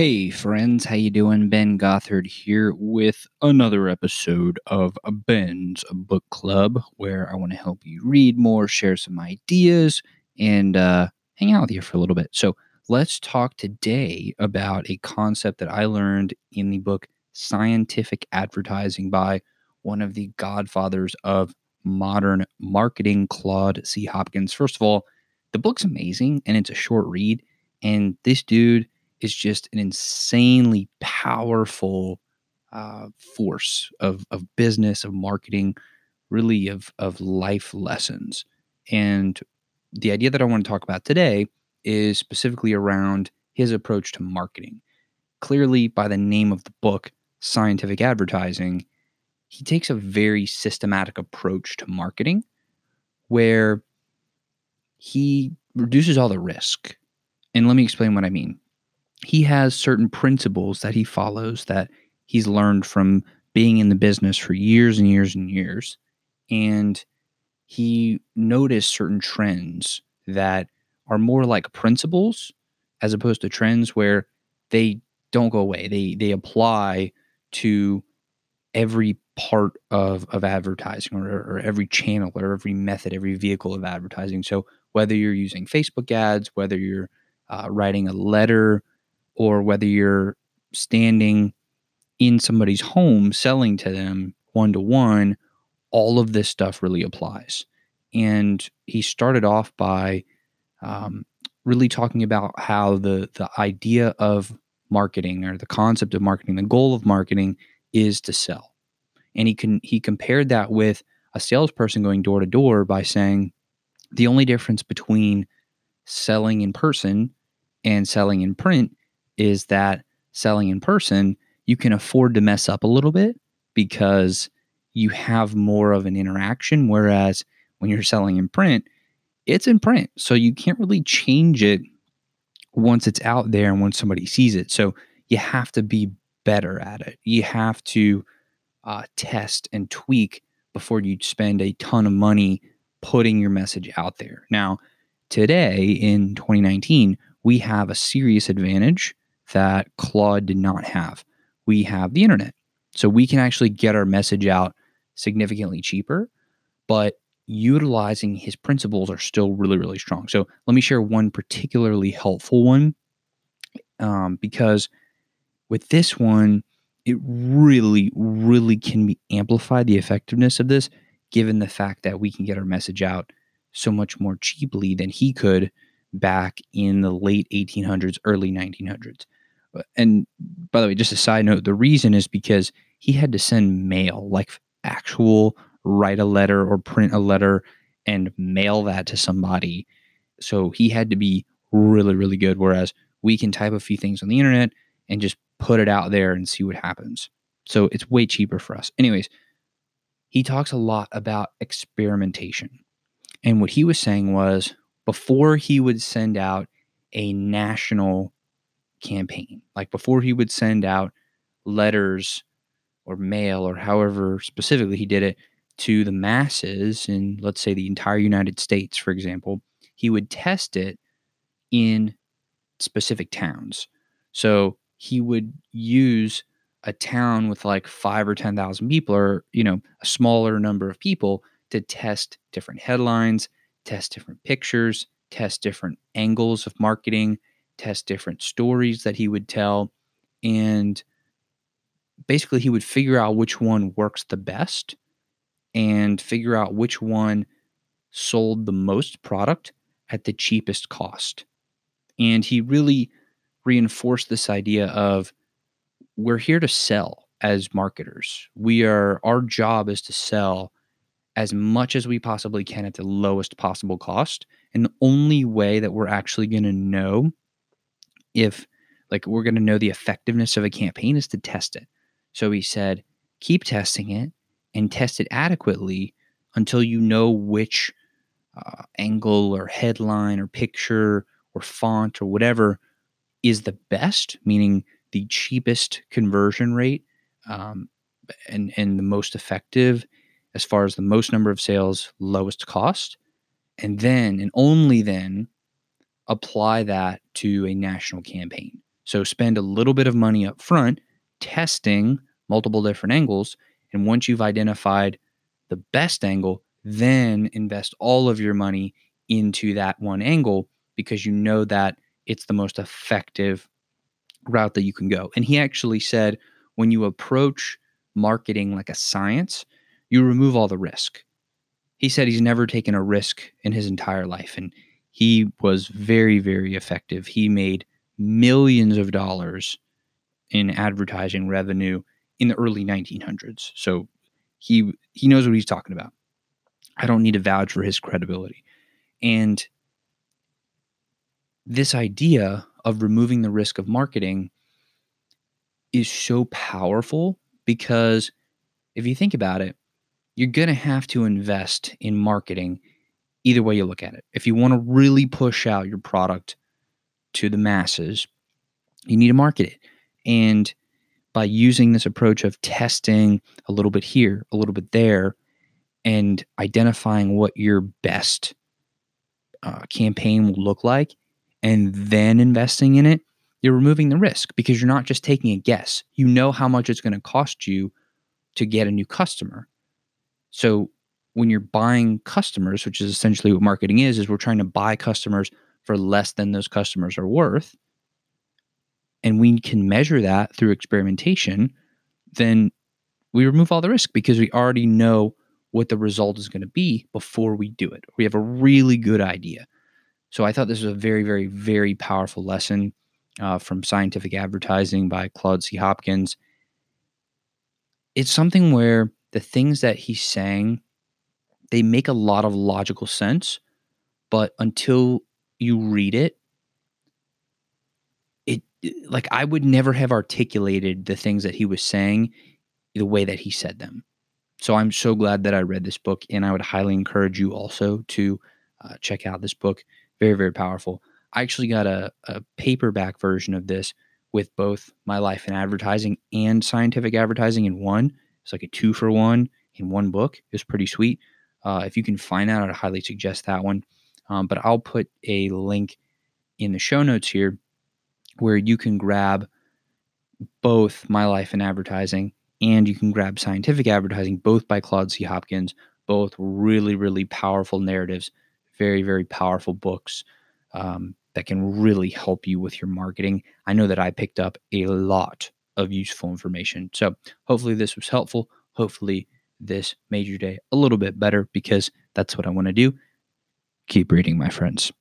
Hey friends, how you doing? Ben Gothard here with another episode of Ben's Book Club, where I want to help you read more, share some ideas, and uh, hang out with you for a little bit. So let's talk today about a concept that I learned in the book Scientific Advertising by one of the godfathers of modern marketing, Claude C. Hopkins. First of all, the book's amazing and it's a short read, and this dude is just an insanely powerful uh, force of, of business, of marketing, really of, of life lessons. And the idea that I want to talk about today is specifically around his approach to marketing. Clearly, by the name of the book, Scientific Advertising, he takes a very systematic approach to marketing where he reduces all the risk. And let me explain what I mean he has certain principles that he follows that he's learned from being in the business for years and years and years. And he noticed certain trends that are more like principles as opposed to trends where they don't go away. They they apply to every part of, of advertising or, or every channel or every method, every vehicle of advertising. So whether you're using Facebook ads, whether you're uh, writing a letter or whether you're standing in somebody's home selling to them one to one, all of this stuff really applies. And he started off by um, really talking about how the the idea of marketing or the concept of marketing, the goal of marketing is to sell. And he can he compared that with a salesperson going door to door by saying the only difference between selling in person and selling in print is that selling in person, you can afford to mess up a little bit because you have more of an interaction. Whereas when you're selling in print, it's in print. So you can't really change it once it's out there and once somebody sees it. So you have to be better at it. You have to uh, test and tweak before you spend a ton of money putting your message out there. Now, today in 2019, we have a serious advantage that Claude did not have. We have the internet. So we can actually get our message out significantly cheaper, but utilizing his principles are still really, really strong. So let me share one particularly helpful one um, because with this one, it really, really can be amplified the effectiveness of this, given the fact that we can get our message out so much more cheaply than he could back in the late 1800s, early 1900s. And by the way, just a side note, the reason is because he had to send mail, like actual write a letter or print a letter and mail that to somebody. So he had to be really, really good. Whereas we can type a few things on the internet and just put it out there and see what happens. So it's way cheaper for us. Anyways, he talks a lot about experimentation. And what he was saying was before he would send out a national campaign. Like before he would send out letters or mail or however specifically he did it to the masses in, let's say, the entire United States, for example, he would test it in specific towns. So he would use a town with like five or 10,000 people or, you know, a smaller number of people to test different headlines, test different pictures, test different angles of marketing, test different stories that he would tell. And basically, he would figure out which one works the best and figure out which one sold the most product at the cheapest cost. And he really reinforced this idea of we're here to sell as marketers. We are our job is to sell as much as we possibly can at the lowest possible cost. And the only way that we're actually going to know if like we're going to know the effectiveness of a campaign is to test it. So he said, keep testing it and test it adequately until you know which uh, angle or headline or picture or font or whatever is the best, meaning the cheapest conversion rate um, and, and the most effective as far as the most number of sales, lowest cost. And then, and only then, apply that to a national campaign. So spend a little bit of money up front testing multiple different angles. And once you've identified the best angle, then invest all of your money into that one angle because you know that it's the most effective route that you can go. And he actually said when you approach marketing like a science, you remove all the risk. He said he's never taken a risk in his entire life and he was very very effective. He made millions of dollars in advertising revenue in the early 1900s. So he he knows what he's talking about. I don't need to vouch for his credibility. And this idea of removing the risk of marketing is so powerful because if you think about it, you're going to have to invest in marketing either way you look at it. If you want to really push out your product to the masses, you need to market it. And by using this approach of testing a little bit here, a little bit there, and identifying what your best uh, campaign will look like, and then investing in it, you're removing the risk because you're not just taking a guess. You know how much it's going to cost you to get a new customer. So when you're buying customers, which is essentially what marketing is, is we're trying to buy customers for less than those customers are worth. And we can measure that through experimentation, then we remove all the risk because we already know what the result is going to be before we do it. We have a really good idea. So I thought this was a very, very, very powerful lesson uh, from Scientific Advertising by Claude C. Hopkins. It's something where the things that he's saying, they make a lot of logical sense, but until you read it, it like I would never have articulated the things that he was saying the way that he said them. So I'm so glad that I read this book, and I would highly encourage you also to uh, check out this book. Very, very powerful. I actually got a, a paperback version of this with both my life in advertising and scientific advertising in one. It's like a two for one in one book. It was pretty sweet. Uh, if you can find that, I'd highly suggest that one. Um, but I'll put a link in the show notes here where you can grab both my life in advertising and you can grab scientific advertising, both by Claude C. Hopkins, both really, really powerful narratives, very, very powerful books um, that can really help you with your marketing. I know that I picked up a lot of useful information. So hopefully this was helpful. Hopefully this major day a little bit better because that's what I want to do. Keep reading, my friends.